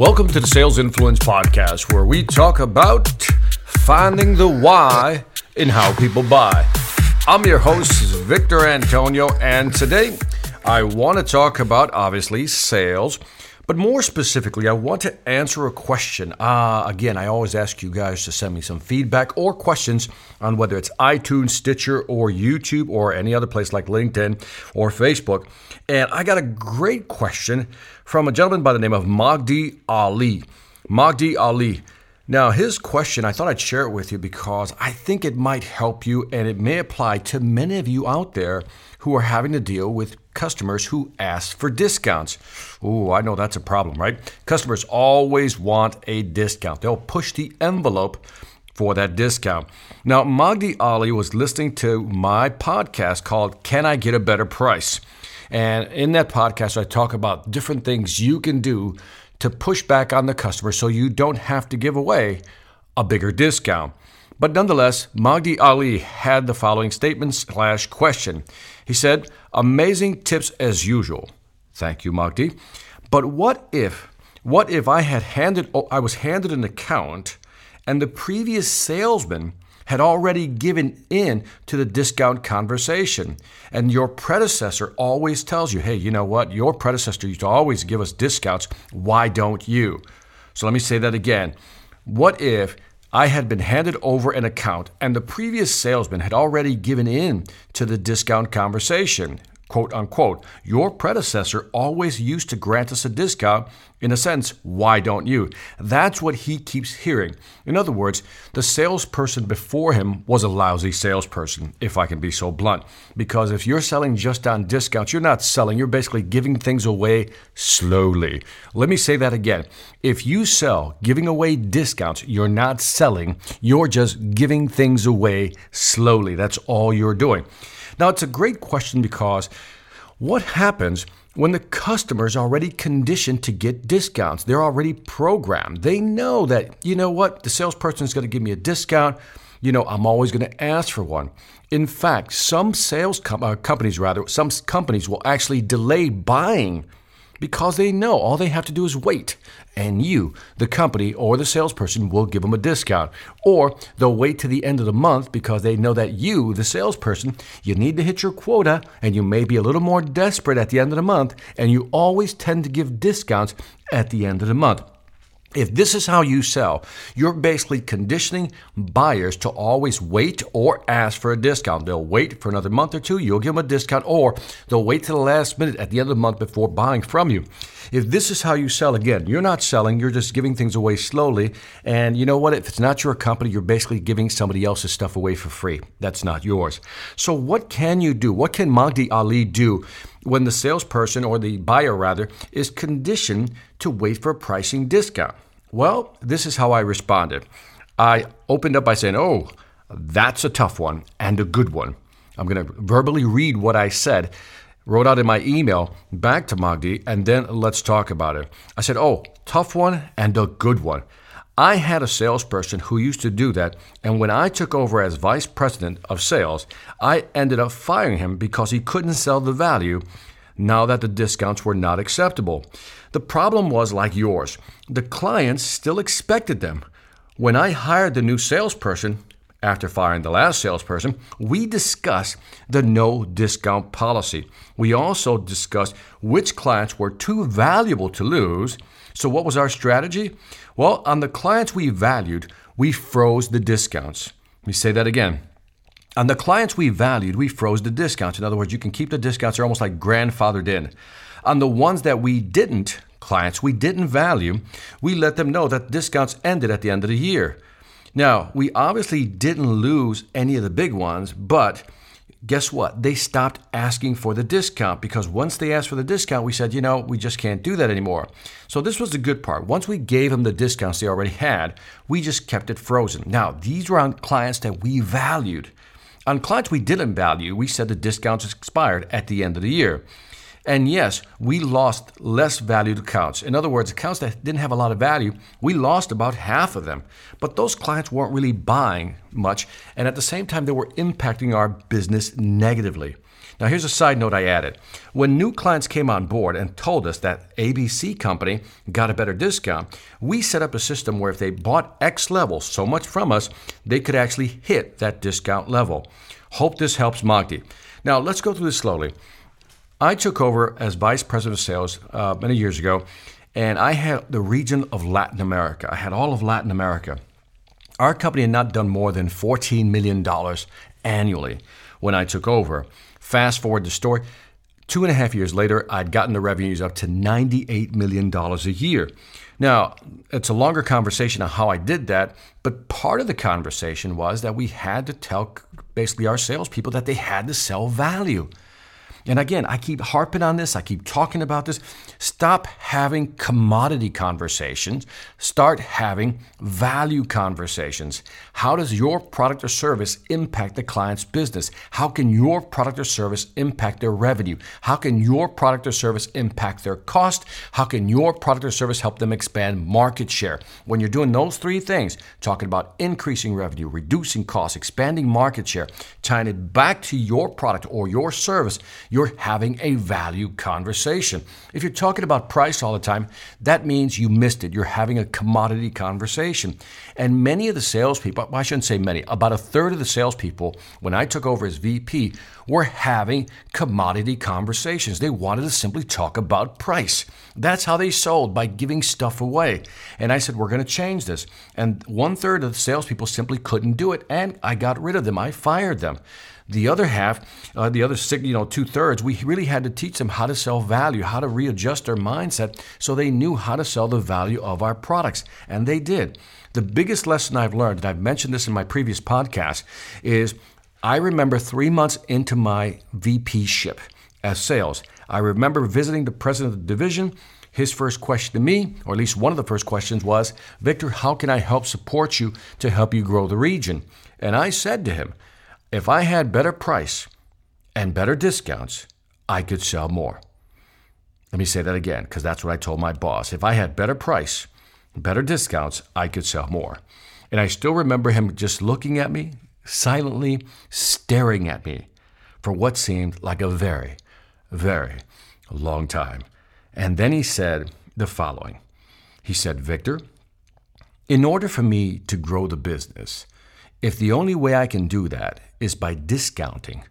Welcome to the Sales Influence Podcast, where we talk about finding the why in how people buy. I'm your host, Victor Antonio, and today I want to talk about obviously sales but more specifically, I want to answer a question. Uh, again, I always ask you guys to send me some feedback or questions on whether it's iTunes, Stitcher, or YouTube, or any other place like LinkedIn or Facebook. And I got a great question from a gentleman by the name of Magdi Ali. Magdi Ali. Now, his question, I thought I'd share it with you because I think it might help you and it may apply to many of you out there who are having to deal with customers who ask for discounts. Ooh, I know that's a problem, right? Customers always want a discount, they'll push the envelope for that discount. Now, Magdi Ali was listening to my podcast called Can I Get a Better Price? And in that podcast, I talk about different things you can do to push back on the customer so you don't have to give away a bigger discount. But nonetheless, Magdi Ali had the following statement slash question. He said, Amazing tips as usual. Thank you, Magdi. But what if, what if I had handed, I was handed an account and the previous salesman had already given in to the discount conversation. And your predecessor always tells you, hey, you know what? Your predecessor used to always give us discounts. Why don't you? So let me say that again. What if I had been handed over an account and the previous salesman had already given in to the discount conversation? Quote unquote. Your predecessor always used to grant us a discount. In a sense, why don't you? That's what he keeps hearing. In other words, the salesperson before him was a lousy salesperson, if I can be so blunt. Because if you're selling just on discounts, you're not selling, you're basically giving things away slowly. Let me say that again. If you sell giving away discounts, you're not selling, you're just giving things away slowly. That's all you're doing. Now, it's a great question because what happens when the customer is already conditioned to get discounts? They're already programmed. They know that, you know what, the salesperson is going to give me a discount. You know, I'm always going to ask for one. In fact, some sales com- uh, companies, rather, some companies will actually delay buying because they know all they have to do is wait, and you, the company or the salesperson, will give them a discount. Or they'll wait to the end of the month because they know that you, the salesperson, you need to hit your quota and you may be a little more desperate at the end of the month, and you always tend to give discounts at the end of the month. If this is how you sell, you're basically conditioning buyers to always wait or ask for a discount. They'll wait for another month or two, you'll give them a discount, or they'll wait to the last minute at the end of the month before buying from you. If this is how you sell, again, you're not selling, you're just giving things away slowly. And you know what? If it's not your company, you're basically giving somebody else's stuff away for free. That's not yours. So, what can you do? What can Magdi Ali do when the salesperson or the buyer, rather, is conditioned to wait for a pricing discount? Well, this is how I responded. I opened up by saying, Oh, that's a tough one and a good one. I'm going to verbally read what I said wrote out in my email back to Magdi, and then let's talk about it. I said, Oh, tough one and a good one. I had a salesperson who used to do that, and when I took over as vice president of sales, I ended up firing him because he couldn't sell the value now that the discounts were not acceptable. The problem was like yours the clients still expected them. When I hired the new salesperson, after firing the last salesperson, we discussed the no discount policy. We also discussed which clients were too valuable to lose. So, what was our strategy? Well, on the clients we valued, we froze the discounts. Let me say that again. On the clients we valued, we froze the discounts. In other words, you can keep the discounts, they're almost like grandfathered in. On the ones that we didn't, clients we didn't value, we let them know that discounts ended at the end of the year. Now, we obviously didn't lose any of the big ones, but guess what? They stopped asking for the discount because once they asked for the discount, we said, you know, we just can't do that anymore. So this was the good part. Once we gave them the discounts they already had, we just kept it frozen. Now, these were on clients that we valued. On clients we didn't value, we said the discounts expired at the end of the year. And yes, we lost less valued accounts. In other words, accounts that didn't have a lot of value, we lost about half of them. But those clients weren't really buying much, and at the same time, they were impacting our business negatively. Now, here's a side note I added. When new clients came on board and told us that ABC company got a better discount, we set up a system where if they bought X level, so much from us, they could actually hit that discount level. Hope this helps Magdi. Now, let's go through this slowly. I took over as vice president of sales uh, many years ago, and I had the region of Latin America. I had all of Latin America. Our company had not done more than $14 million annually when I took over. Fast forward the story. Two and a half years later, I'd gotten the revenues up to $98 million a year. Now, it's a longer conversation on how I did that, but part of the conversation was that we had to tell basically our salespeople that they had to sell value. And again, I keep harping on this, I keep talking about this. Stop having commodity conversations, start having value conversations. How does your product or service impact the client's business? How can your product or service impact their revenue? How can your product or service impact their cost? How can your product or service help them expand market share? When you're doing those three things, talking about increasing revenue, reducing costs, expanding market share, tying it back to your product or your service, you're having a value conversation. If you're talking about price all the time, that means you missed it. You're having a commodity conversation. And many of the salespeople, I shouldn't say many, about a third of the salespeople, when I took over as VP, were having commodity conversations. They wanted to simply talk about price. That's how they sold by giving stuff away. And I said, we're going to change this. And one third of the salespeople simply couldn't do it. And I got rid of them. I fired them. The other half, uh, the other six, you know, two thirds, we really had to teach them how to sell value, how to readjust their mindset so they knew how to sell the value of our products. And they did. The biggest lesson I've learned, and I've mentioned this in my previous podcast, is I remember three months into my VP ship as sales, I remember visiting the president of the division. His first question to me, or at least one of the first questions, was Victor, how can I help support you to help you grow the region? And I said to him, if I had better price and better discounts, I could sell more. Let me say that again, because that's what I told my boss. If I had better price, better discounts, I could sell more. And I still remember him just looking at me, silently staring at me for what seemed like a very, very long time. And then he said the following He said, Victor, in order for me to grow the business, if the only way I can do that is by discounting,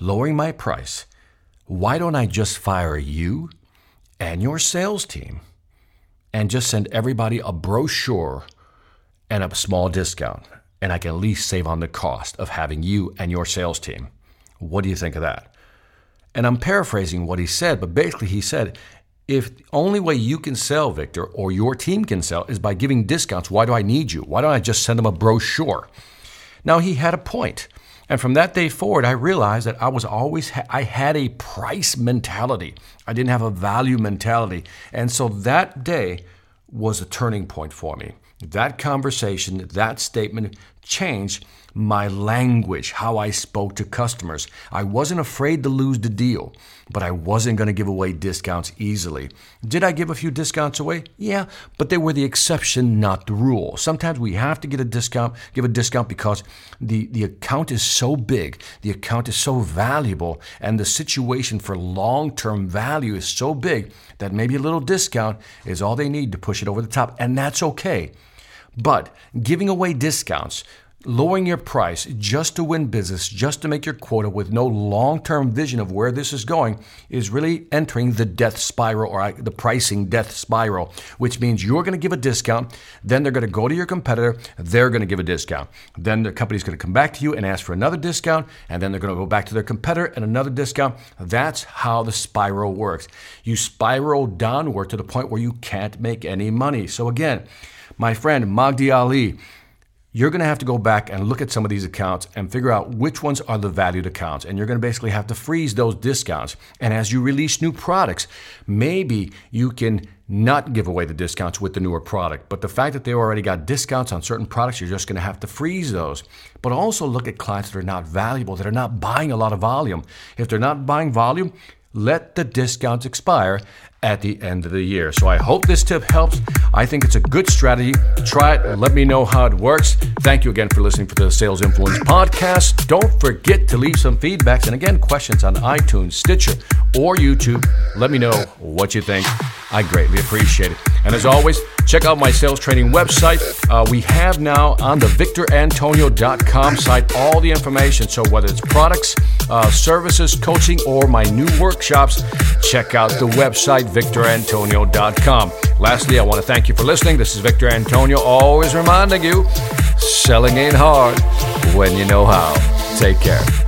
lowering my price, why don't I just fire you and your sales team and just send everybody a brochure and a small discount? And I can at least save on the cost of having you and your sales team. What do you think of that? And I'm paraphrasing what he said, but basically he said, if the only way you can sell, Victor, or your team can sell is by giving discounts, why do I need you? Why don't I just send them a brochure? Now, he had a point. And from that day forward, I realized that I was always, I had a price mentality. I didn't have a value mentality. And so that day was a turning point for me. That conversation, that statement changed my language, how I spoke to customers. I wasn't afraid to lose the deal, but I wasn't going to give away discounts easily. Did I give a few discounts away? Yeah, but they were the exception, not the rule. Sometimes we have to get a discount, give a discount because the, the account is so big, the account is so valuable, and the situation for long term value is so big that maybe a little discount is all they need to push it over the top, and that's okay. But giving away discounts lowering your price just to win business, just to make your quota with no long term vision of where this is going, is really entering the death spiral or uh, the pricing death spiral, which means you're going to give a discount, then they're going to go to your competitor, they're going to give a discount. Then the company's going to come back to you and ask for another discount, and then they're going to go back to their competitor and another discount. That's how the spiral works. You spiral downward to the point where you can't make any money. So, again, my friend Magdi Ali, you're going to have to go back and look at some of these accounts and figure out which ones are the valued accounts. And you're going to basically have to freeze those discounts. And as you release new products, maybe you can not give away the discounts with the newer product. But the fact that they already got discounts on certain products, you're just going to have to freeze those. But also look at clients that are not valuable, that are not buying a lot of volume. If they're not buying volume, let the discounts expire at the end of the year. So I hope this tip helps. I think it's a good strategy. Try it. Let me know how it works. Thank you again for listening to the Sales Influence podcast. Don't forget to leave some feedbacks and again questions on iTunes, Stitcher, or YouTube. Let me know what you think. I greatly appreciate it. And as always, check out my sales training website. Uh, we have now on the victorantonio.com site all the information. So whether it's products, uh, services, coaching, or my new workshops, check out the website victorantonio.com. Lastly, I want to thank you for listening. This is Victor Antonio, always reminding you selling ain't hard when you know how. Take care.